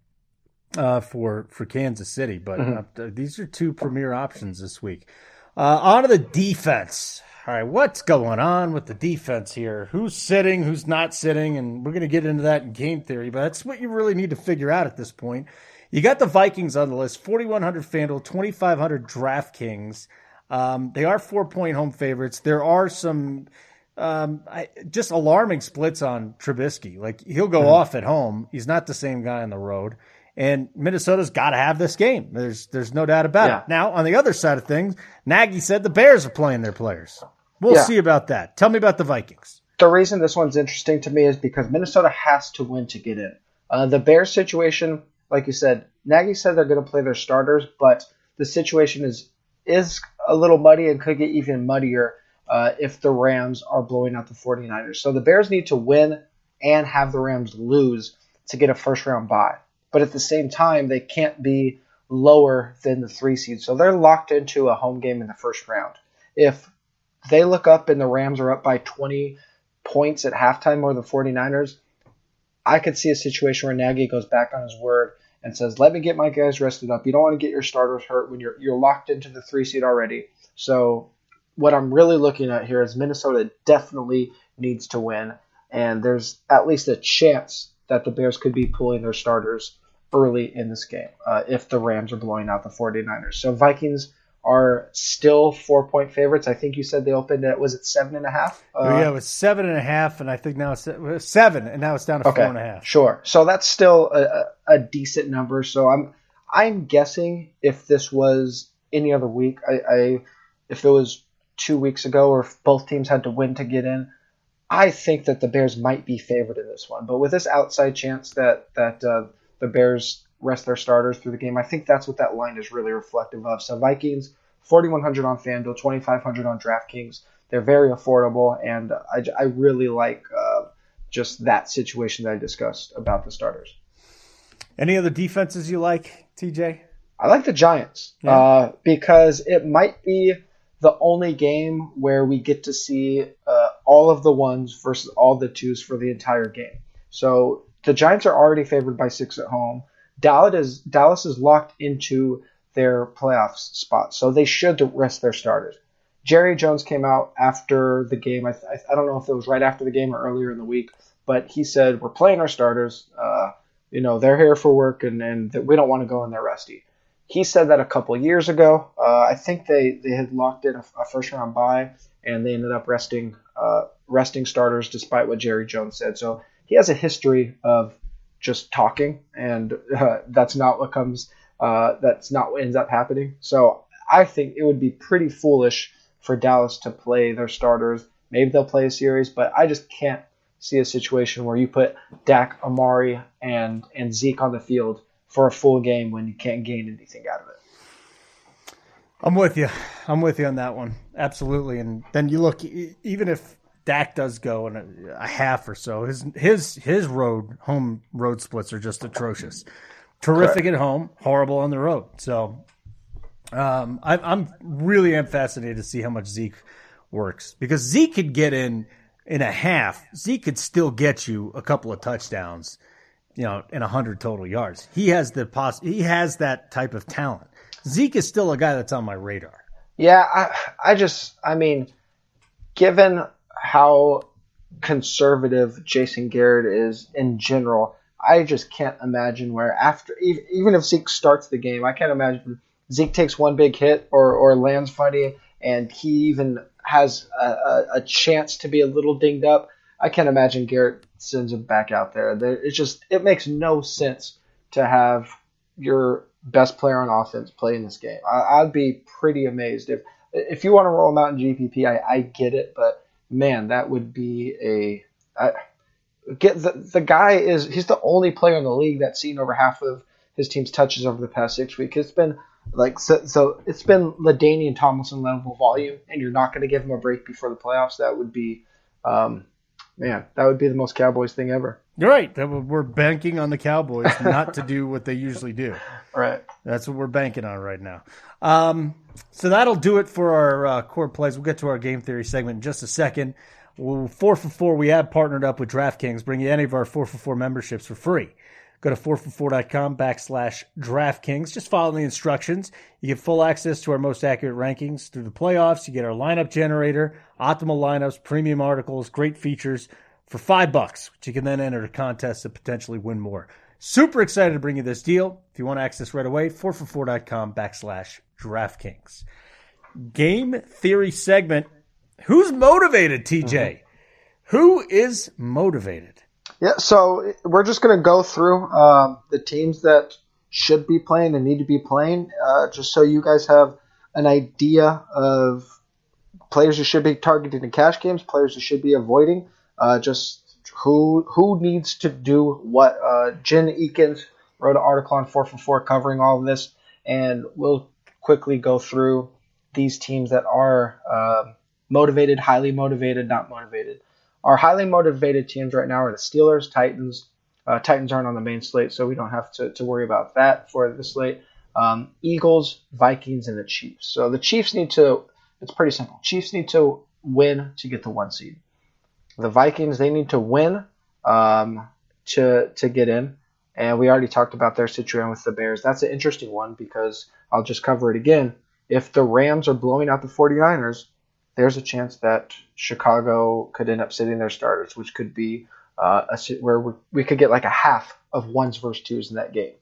uh, for for Kansas City. But mm-hmm. uh, these are two premier options this week. Uh, on to the defense. All right, what's going on with the defense here? Who's sitting? Who's not sitting? And we're going to get into that in game theory. But that's what you really need to figure out at this point. You got the Vikings on the list, 4,100 FanDuel, 2,500 DraftKings. Um, they are four point home favorites. There are some um, I, just alarming splits on Trubisky. Like he'll go mm-hmm. off at home. He's not the same guy on the road. And Minnesota's got to have this game. There's there's no doubt about yeah. it. Now, on the other side of things, Nagy said the Bears are playing their players. We'll yeah. see about that. Tell me about the Vikings. The reason this one's interesting to me is because Minnesota has to win to get in. Uh, the Bears situation, like you said, Nagy said they're going to play their starters, but the situation is is a little muddy and could get even muddier uh, if the Rams are blowing out the 49ers. So the Bears need to win and have the Rams lose to get a first round bye but at the same time, they can't be lower than the three seed. So they're locked into a home game in the first round. If they look up and the Rams are up by 20 points at halftime or the 49ers, I could see a situation where Nagy goes back on his word and says, "Let me get my guys rested up. You don't want to get your starters hurt when you're you're locked into the three seed already." So, what I'm really looking at here is Minnesota definitely needs to win, and there's at least a chance that the Bears could be pulling their starters early in this game uh, if the Rams are blowing out the 49ers. So Vikings are still four point favorites. I think you said they opened at was it seven and a half? Uh, yeah, it was seven and a half, and I think now it's seven, and now it's down to okay, four and a half. Sure. So that's still a, a, decent number. So I'm I'm guessing if this was any other week, I, I if it was two weeks ago, or if both teams had to win to get in. I think that the Bears might be favored in this one, but with this outside chance that that uh, the Bears rest their starters through the game. I think that's what that line is really reflective of. So Vikings, 4,100 on FanDuel, 2,500 on DraftKings. They're very affordable, and I, I really like uh, just that situation that I discussed about the starters. Any other defenses you like, TJ? I like the Giants yeah. uh, because it might be the only game where we get to see uh, all of the ones versus all the twos for the entire game. So the Giants are already favored by six at home. Dallas is Dallas is locked into their playoffs spot, so they should rest their starters. Jerry Jones came out after the game. I, I, I, don't know if it was right after the game or earlier in the week, but he said we're playing our starters. Uh, you know they're here for work, and and we don't want to go in there rusty. He said that a couple years ago. Uh, I think they they had locked in a, a, first round bye, and they ended up resting uh, resting starters despite what Jerry Jones said. So he has a history of just talking, and uh, that's not what comes. Uh, that's not what ends up happening. So I think it would be pretty foolish for Dallas to play their starters. Maybe they'll play a series, but I just can't see a situation where you put Dak, Amari, and and Zeke on the field for a full game when you can't gain anything out of it. I'm with you. I'm with you on that one. Absolutely. And then you look, even if Dak does go in a, a half or so, his his his road home road splits are just atrocious. Terrific Correct. at home, horrible on the road. So um, I, I'm really am fascinated to see how much Zeke works because Zeke could get in in a half. Zeke could still get you a couple of touchdowns, you know, in a hundred total yards. He has the poss- He has that type of talent. Zeke is still a guy that's on my radar. Yeah, I, I just, I mean, given how conservative Jason Garrett is in general, I just can't imagine where after even if Zeke starts the game, I can't imagine Zeke takes one big hit or or lands funny, and he even has a, a, a chance to be a little dinged up. I can't imagine Garrett sends him back out there. It's just it makes no sense to have your best player on offense play in this game. I, would be pretty amazed if if you want to roll him out in GPP. I, I get it, but man, that would be a I, get the the guy is he's the only player in the league that's seen over half of his team's touches over the past six weeks. It's been like so, so it's been LaDainian Tomlinson level volume, and you're not going to give him a break before the playoffs. That would be, um, man, that would be the most Cowboys thing ever. You're right. We're banking on the Cowboys (laughs) not to do what they usually do. Right. That's what we're banking on right now. Um, so that'll do it for our uh, core plays. We'll get to our game theory segment in just a second. Well, four for four, we have partnered up with DraftKings, bring you any of our four for four memberships for free. Go to 4for4.com backslash DraftKings. Just follow the instructions. You get full access to our most accurate rankings through the playoffs. You get our lineup generator, optimal lineups, premium articles, great features for five bucks, which you can then enter a contest to potentially win more. Super excited to bring you this deal. If you want access right away, 4for4.com backslash DraftKings. Game theory segment. Who's motivated, TJ? Mm-hmm. Who is motivated? Yeah, so we're just going to go through um, the teams that should be playing and need to be playing, uh, just so you guys have an idea of players you should be targeting in cash games, players you should be avoiding, uh, just who who needs to do what. Uh, Jen Eakins wrote an article on 4 for 4 covering all of this, and we'll quickly go through these teams that are uh, motivated, highly motivated, not motivated. Our highly motivated teams right now are the Steelers, Titans. Uh, Titans aren't on the main slate, so we don't have to, to worry about that for the slate. Um, Eagles, Vikings, and the Chiefs. So the Chiefs need to. It's pretty simple. Chiefs need to win to get the one seed. The Vikings they need to win um, to to get in, and we already talked about their situation with the Bears. That's an interesting one because I'll just cover it again. If the Rams are blowing out the 49ers, there's a chance that Chicago could end up sitting their starters, which could be uh, a, where we, could get like a half of ones versus twos in that game.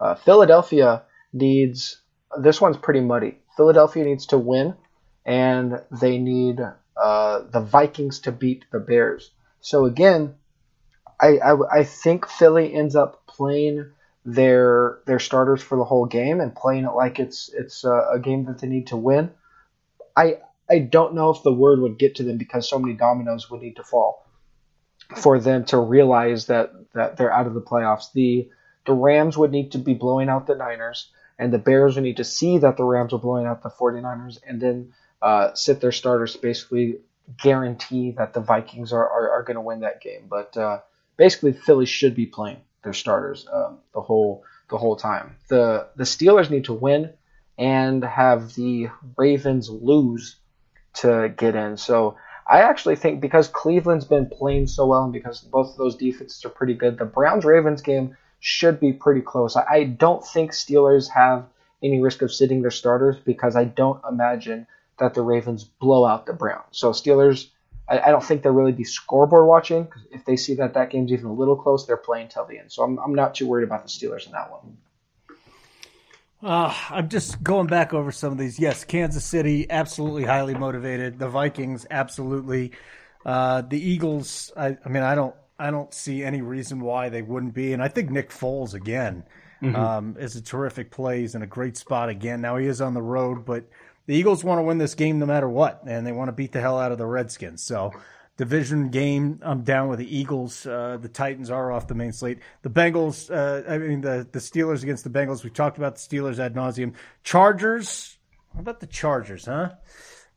Uh, Philadelphia needs this one's pretty muddy. Philadelphia needs to win, and they need uh, the Vikings to beat the Bears. So again, I, I, I think Philly ends up playing their their starters for the whole game and playing it like it's it's a, a game that they need to win. I I don't know if the word would get to them because so many dominoes would need to fall for them to realize that that they're out of the playoffs. The the Rams would need to be blowing out the Niners, and the Bears would need to see that the Rams are blowing out the 49ers, and then uh, sit their starters basically guarantee that the Vikings are, are, are going to win that game. But uh, basically, Philly should be playing their starters um, the whole the whole time. The the Steelers need to win and have the Ravens lose to get in. So I actually think because Cleveland's been playing so well and because both of those defenses are pretty good, the Browns Ravens game should be pretty close. I, don't think Steelers have any risk of sitting their starters because I don't imagine that the Ravens blow out the Browns. So Steelers, I, I don't think they'll really be scoreboard watching. If they see that that game's even a little close, they're playing till the end. So I'm, I'm not too worried about the Steelers in that one. Uh, I'm just going back over some of these. Yes, Kansas City, absolutely highly motivated. The Vikings, absolutely. Uh, the Eagles, I, I, mean, I don't, I don't see any reason why they wouldn't be. And I think Nick Foles again mm-hmm. um, is a terrific play. He's in a great spot again. Now he is on the road, but the Eagles want to win this game no matter what, and they want to beat the hell out of the Redskins. So division game. I'm down with the Eagles. Uh, the Titans are off the main slate. The Bengals, uh, I mean, the, the Steelers against the Bengals. We talked about the Steelers ad nauseum. Chargers, how about the Chargers, huh?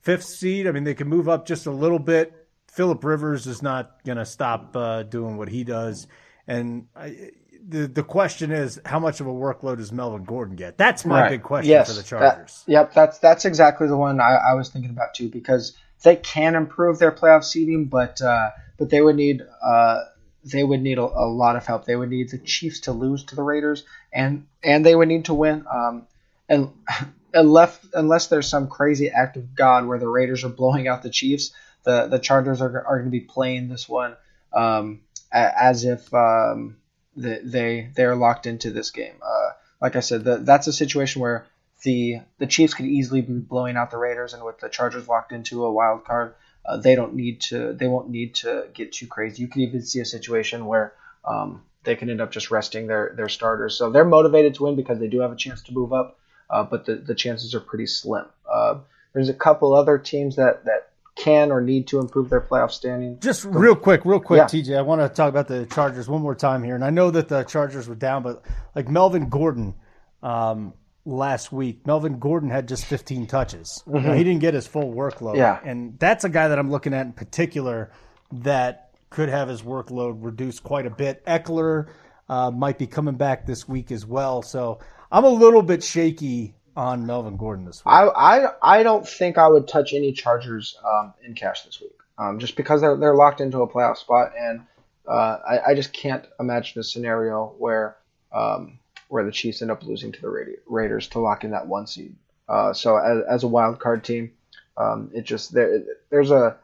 Fifth seed. I mean, they can move up just a little bit. Philip Rivers is not going to stop uh, doing what he does. And I, the the question is, how much of a workload does Melvin Gordon get? That's my right. big question yes, for the Chargers. That, yep, that's that's exactly the one I, I was thinking about too because they can improve their playoff seeding, but uh, but they would need uh, they would need a, a, lot of help. They would need the Chiefs to lose to the Raiders, and and they would need to win. Um, and (laughs) unless unless there's some crazy act of God where the Raiders are blowing out the Chiefs, the the Chargers are, are going to be playing this one um, as if um, they they're locked into this game. Uh, like I said, the, that's a situation where the the Chiefs could easily be blowing out the Raiders, and with the Chargers locked into a wild card, uh, they don't need to they won't need to get too crazy. You can even see a situation where um, they can end up just resting their their starters. So they're motivated to win because they do have a chance to move up, uh, but the, the chances are pretty slim. Uh, there's a couple other teams that that can or need to improve their playoff standing. Just real quick, real quick, yeah. TJ. I want to talk about the Chargers one more time here, and I know that the Chargers were down, but like Melvin Gordon. Um, last week, Melvin Gordon had just 15 touches. Mm-hmm. he didn't get his full workload. Yeah. And that's a guy that I'm looking at in particular that could have his workload reduced quite a bit. Ekeler uh, might be coming back this week as well. So I'm a little bit shaky on Melvin Gordon this week. I, I, I don't think I would touch any Chargers um, in cash this week um, just because they're, they're locked into a playoff spot. And uh, I, I just can't imagine a scenario where. Um, where the Chiefs end up losing to the Raiders to lock in that one seed. Uh, so as, as, a wild card team, um, it just there, there's a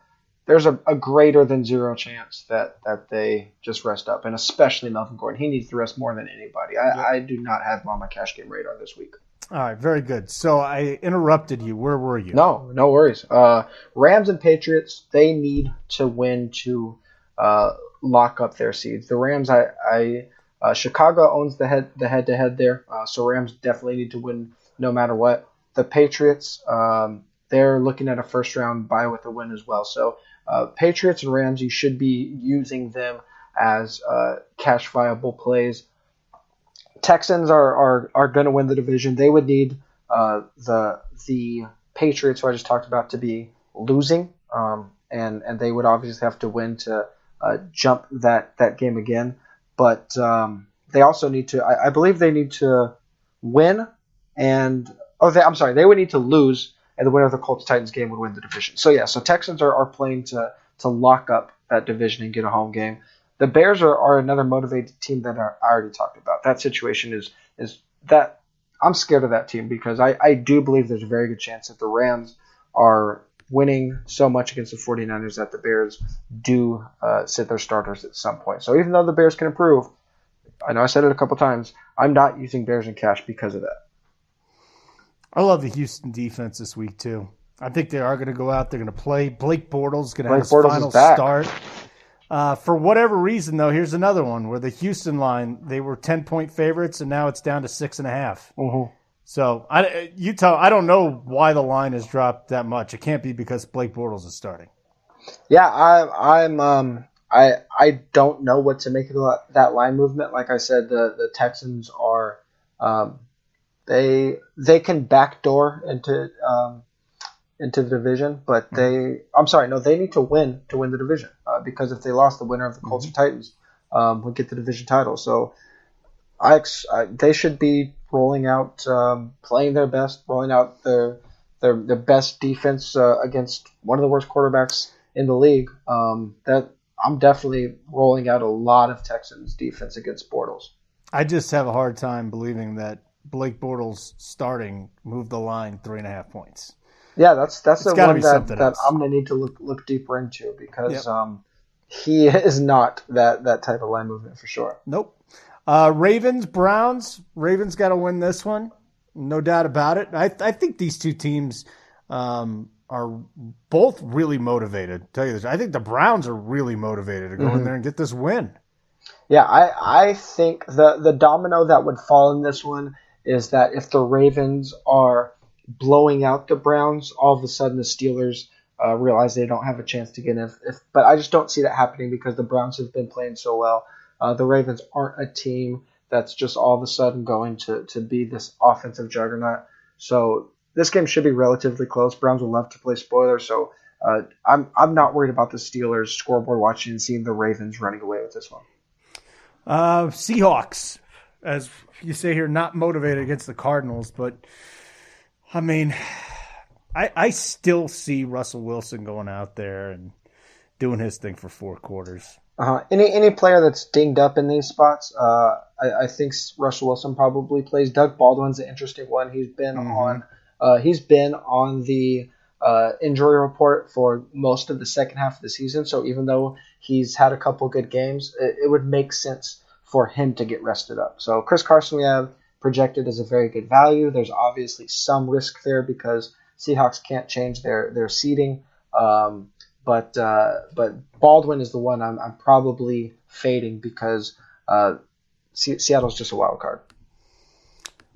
there's a, a, greater than zero chance that that they just rest up, and especially Melvin Gordon. He needs to rest more than anybody. I. I do not have him on my cash game radar this week. All right, very good. So I interrupted you. Where were you? No, no worries. Uh, Rams and Patriots, they need to win to uh, lock up their seeds. The Rams, I, I uh, Chicago owns the head the head to head there, uh, so Rams definitely need to win no matter what. The Patriots, um, they're looking at a first round bye with a win as well. So uh, Patriots and Rams, you should be using them as uh, cash viable plays. Texans are are, are going to win the division. They would need uh, the the Patriots, who I just talked about, to be losing, um, and and they would obviously have to win to uh, jump that that game again but um, they also need to. I, I, believe they need to win and oh, they, I'm sorry, they would need to lose, and the winner of the Colts Titans game would win the division. So yeah, so Texans are, are playing to to lock up that division and get a home game. The Bears are, are another motivated team that I already talked about. That situation is is that I'm scared of that team because I, I do believe there's a very good chance that the Rams are winning so much against the 49ers that the Bears do uh, sit their starters at some point. So even though the Bears can improve, I know I said it a couple times, I'm not using Bears in cash because of that. I love the Houston defense this week too. I think they are going to go out. They're going to play. Blake Bortles going to have his Bortles final start. Uh, for whatever reason, though, here's another one where the Houston line they were ten point favorites, and now it's down to six and a half. Mm-hmm. So I, you tell. I don't know why the line has dropped that much. It can't be because Blake Bortles is starting. Yeah, I, I'm. Um, I I don't know what to make of that line movement. Like I said, the the Texans are. Um, they they can backdoor into um, into the division, but mm-hmm. they. I'm sorry, no, they need to win to win the division uh, because if they lost, the winner of the Colts mm-hmm. Titans um, would get the division title. So I, I, they should be rolling out, um, playing their best, rolling out their their, their best defense uh, against one of the worst quarterbacks in the league. Um, that I'm definitely rolling out a lot of Texans defense against Bortles. I just have a hard time believing that Blake Bortles starting moved the line three and a half points. Yeah, that's that's it's the one that, that I'm gonna need to look look deeper into because yep. um, he (laughs) is not that that type of line movement for sure. Nope. Uh, Ravens, Browns. Ravens got to win this one, no doubt about it. I, I think these two teams um, are both really motivated. tell you this, I think the Browns are really motivated to go mm-hmm. in there and get this win. Yeah, I I think the the domino that would fall in this one is that if the Ravens are blowing out the Browns, all of a sudden the Steelers uh, realize they don't have a chance to get in. If, if, but I just don't see that happening because the Browns have been playing so well. Uh, the Ravens aren't a team that's just all of a sudden going to, to be this offensive juggernaut. So this game should be relatively close. Browns will love to play spoiler, so uh, I'm I'm not worried about the Steelers scoreboard watching and seeing the Ravens running away with this one. Uh, Seahawks, as you say here, not motivated against the Cardinals, but I mean, I I still see Russell Wilson going out there and doing his thing for four quarters. Uh, any any player that's dinged up in these spots, uh, I, I, think Russell Wilson probably plays. Doug Baldwin's an interesting one. He's been mm-hmm. on uh, he's been on the uh, injury report for most of the second half of the season. So even though he's had a couple good games, it, it would make sense for him to get rested up. So Chris Carson, we have projected as a very good value. There's obviously some risk there because Seahawks can't change their their seeding. Um, but uh, but Baldwin is the one I'm, I'm probably fading because uh, Seattle's just a wild card.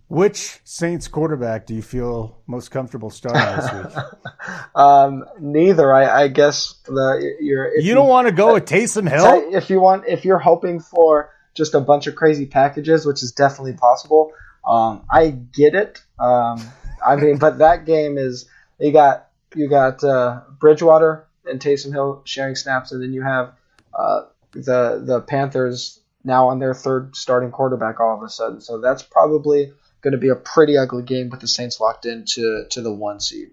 Which Saints quarterback do you feel most comfortable starting this week? (laughs) um, neither. I, I, guess the you're. You don't want to go uh, with Taysom Hill if you want. If you're hoping for just a bunch of crazy packages, which is definitely possible. Um, I get it. Um, I mean, but that game is you got you got uh, Bridgewater and Taysom Hill sharing snaps, and then you have uh, the the Panthers now on their third starting quarterback all of a sudden. So that's probably going to be a pretty ugly game with the Saints locked in to to the one seed.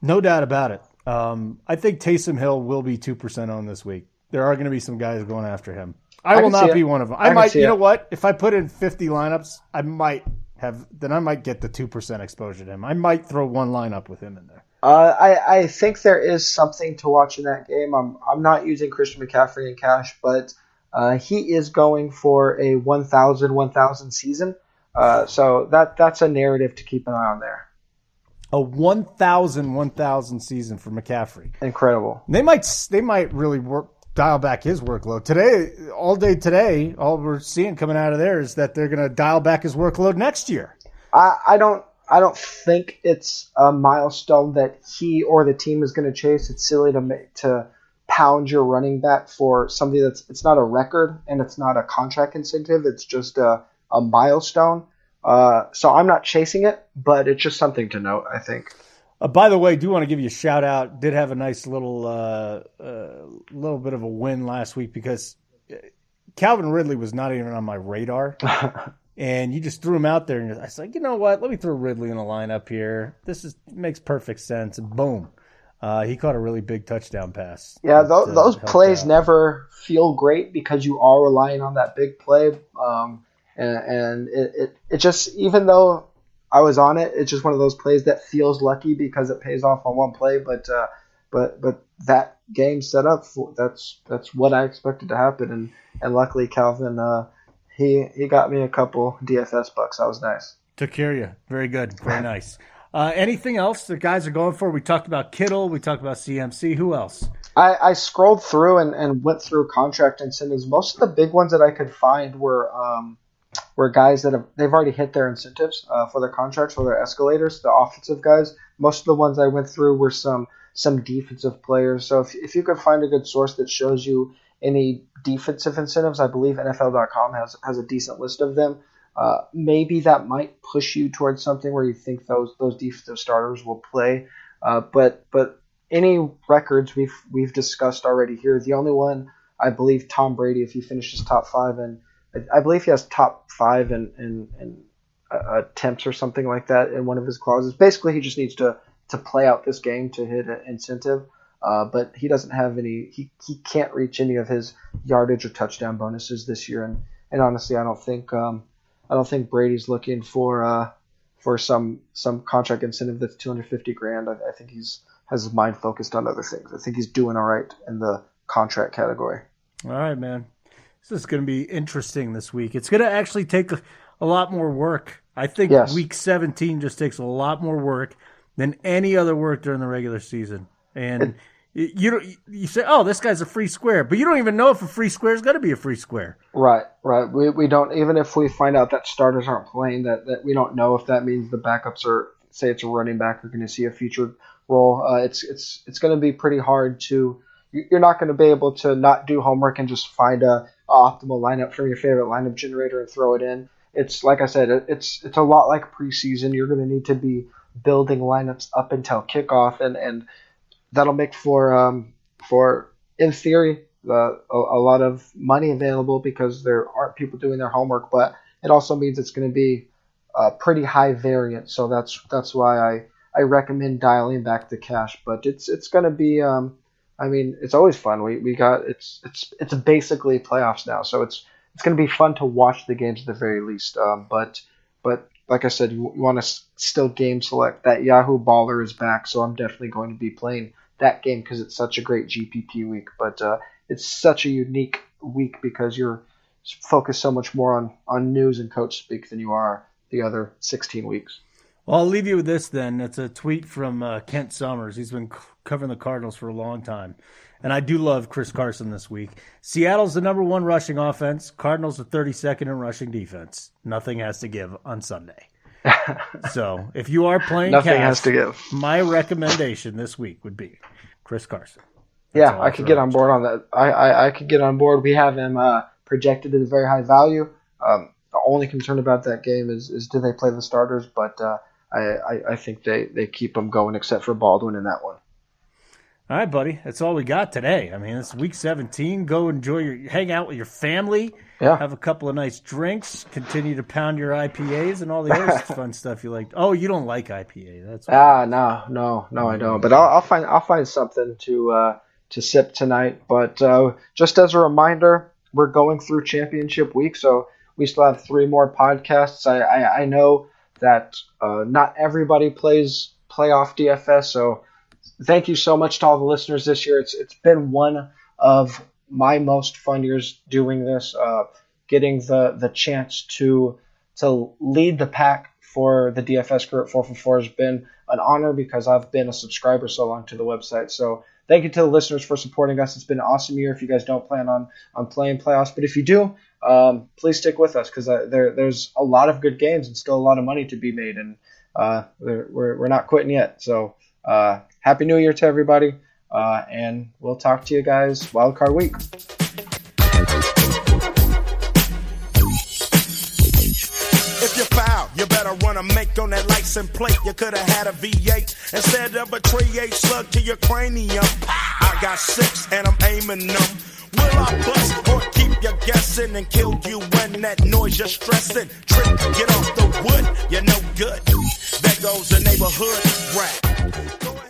No doubt about it. Um, I think Taysom Hill will be two percent on this week. There are going to be some guys going after him. I, I will not be one of them. I, I might. You it. know what? If I put in fifty lineups, I might have. Then I might get the two percent exposure to him. I might throw one lineup with him in there. Uh, I, I think there is something to watch in that game. I'm I'm not using Christian McCaffrey in cash, but uh, he is going for a 1,000 1,000 season. Uh, so that that's a narrative to keep an eye on there. A 1,000 1,000 season for McCaffrey. Incredible. They might they might really work dial back his workload today. All day today, all we're seeing coming out of there is that they're going to dial back his workload next year. I, I don't I don't think it's a milestone that he or the team is going to chase. It's silly to make to pound your running back for something that's it's not a record and it's not a contract incentive. It's just a a milestone. Uh, so I'm not chasing it, but it's just something to note. I think. Uh, by the way, do want to give you a shout out. Did have a nice little uh, uh little bit of a win last week because uh, Calvin Ridley was not even on my radar. (laughs) and you just threw him out there, and I was like, you know what? Let me throw Ridley in the lineup here. This is makes perfect sense. And boom, uh, he caught a really big touchdown pass. Yeah, that, those, those plays out. never feel great because you are relying on that big play. Um, and, and it, it, it just even though I was on it, it's just one of those plays that feels lucky because it pays off on one play, but uh, but but that game set up for that's that's what I expected to happen, and and luckily Calvin uh, he he got me a couple DFS bucks. That was nice. Took care of you. Very good. Very (laughs) nice. Uh, anything else the guys are going for? We talked about Kittle. We talked about CMC. Who else? I, I scrolled through and, and went through contract incentives. Most of the big ones that I could find were um, were guys that have they've already hit their incentives uh, for their contracts for their escalators. The offensive guys, most of the ones I went through were some some defensive players. So if, if you could find a good source that shows you any defensive incentives, I believe NFL.com has has a decent list of them. Uh, maybe that might push you towards something where you think those those defensive starters will play. Uh, but but any records we've we've discussed already here. The only one I believe Tom Brady, if he finishes top five and I, I believe he has top five in, in uh, attempts or something like that in one of his clauses. Basically, he just needs to to play out this game to hit an incentive. Uh, but he doesn't have any. He, he can't reach any of his yardage or touchdown bonuses this year. And, and honestly, I don't think um, I don't think Brady's looking for uh, for some some contract incentive that's 250 grand. I, I think he's has his mind focused on other things. I think he's doing all right in the contract category. All right, man. This is going to be interesting this week. It's going to actually take a, a lot more work. I think yes. week 17 just takes a lot more work than any other work during the regular season. And you you say, "Oh, this guy's a free square," but you don't even know if a free square is going to be a free square. Right, right. We, we don't even if we find out that starters aren't playing that that we don't know if that means the backups are say it's a running back you're going to see a future role. Uh, it's it's it's going to be pretty hard to. You're not going to be able to not do homework and just find a, a optimal lineup from your favorite lineup generator and throw it in. It's like I said, it's it's a lot like preseason. You're going to need to be building lineups up until kickoff, and and that'll make for um, for in theory uh, a, a, lot of money available because there aren't people doing their homework, but it also means it's going to be a pretty high variance. So that's that's why I, I recommend dialing back the cash. But it's it's going to be um, I mean it's always fun. We, we got it's it's it's basically playoffs now, so it's it's going to be fun to watch the games at the very least. Um, but but like I said, you, you want to s- still game select. That Yahoo Baller is back, so I'm definitely going to be playing that game because it's such a great GPP week. But uh, it's such a unique week because you're focused so much more on on news and coach speak than you are the other 16 weeks. Well, I'll leave you with this then. It's a tweet from uh, Kent Somers. He's been c- covering the Cardinals for a long time. And I do love Chris Carson this week. Seattle's the number one rushing offense. Cardinals are 32nd in rushing defense. Nothing has to give on Sunday. So if you are playing Nothing cash, has to give. my recommendation this week would be Chris Carson. That's yeah, I could get on board on that. I, I, I could get on board. We have him uh, projected at a very high value. Um, the only concern about that game is, is do they play the starters? But uh, I, I, I think they, they keep them going except for Baldwin in that one. All right, buddy. That's all we got today. I mean, it's week 17. Go enjoy your hang out with your family. Yeah. Have a couple of nice drinks. Continue to pound your IPAs and all the other (laughs) fun stuff you like. Oh, you don't like IPA. That's ah no no no I don't. But I'll, I'll find I'll find something to uh, to sip tonight. But uh, just as a reminder, we're going through championship week, so we still have three more podcasts. I I, I know that uh, not everybody plays playoff DFS, so thank you so much to all the listeners this year. It's it's been one of my most fun years doing this, uh, getting the the chance to to lead the pack for the DFS crew at 4for4 has been an honor because I've been a subscriber so long to the website. So thank you to the listeners for supporting us. It's been an awesome year. If you guys don't plan on on playing playoffs, but if you do, um, please stick with us because uh, there there's a lot of good games and still a lot of money to be made, and uh, we're, we're not quitting yet. So uh, happy New Year to everybody, uh, and we'll talk to you guys wildcard week. If you foul, you better run a make on that license plate. You could have had a V8 instead of a Trey 8 slug to your cranium. I got six and I'm aiming them. Will I bust or keep you guessing and kill you when that noise you're stressing? Trick, get off the wood, you're no good. There goes the neighborhood rap.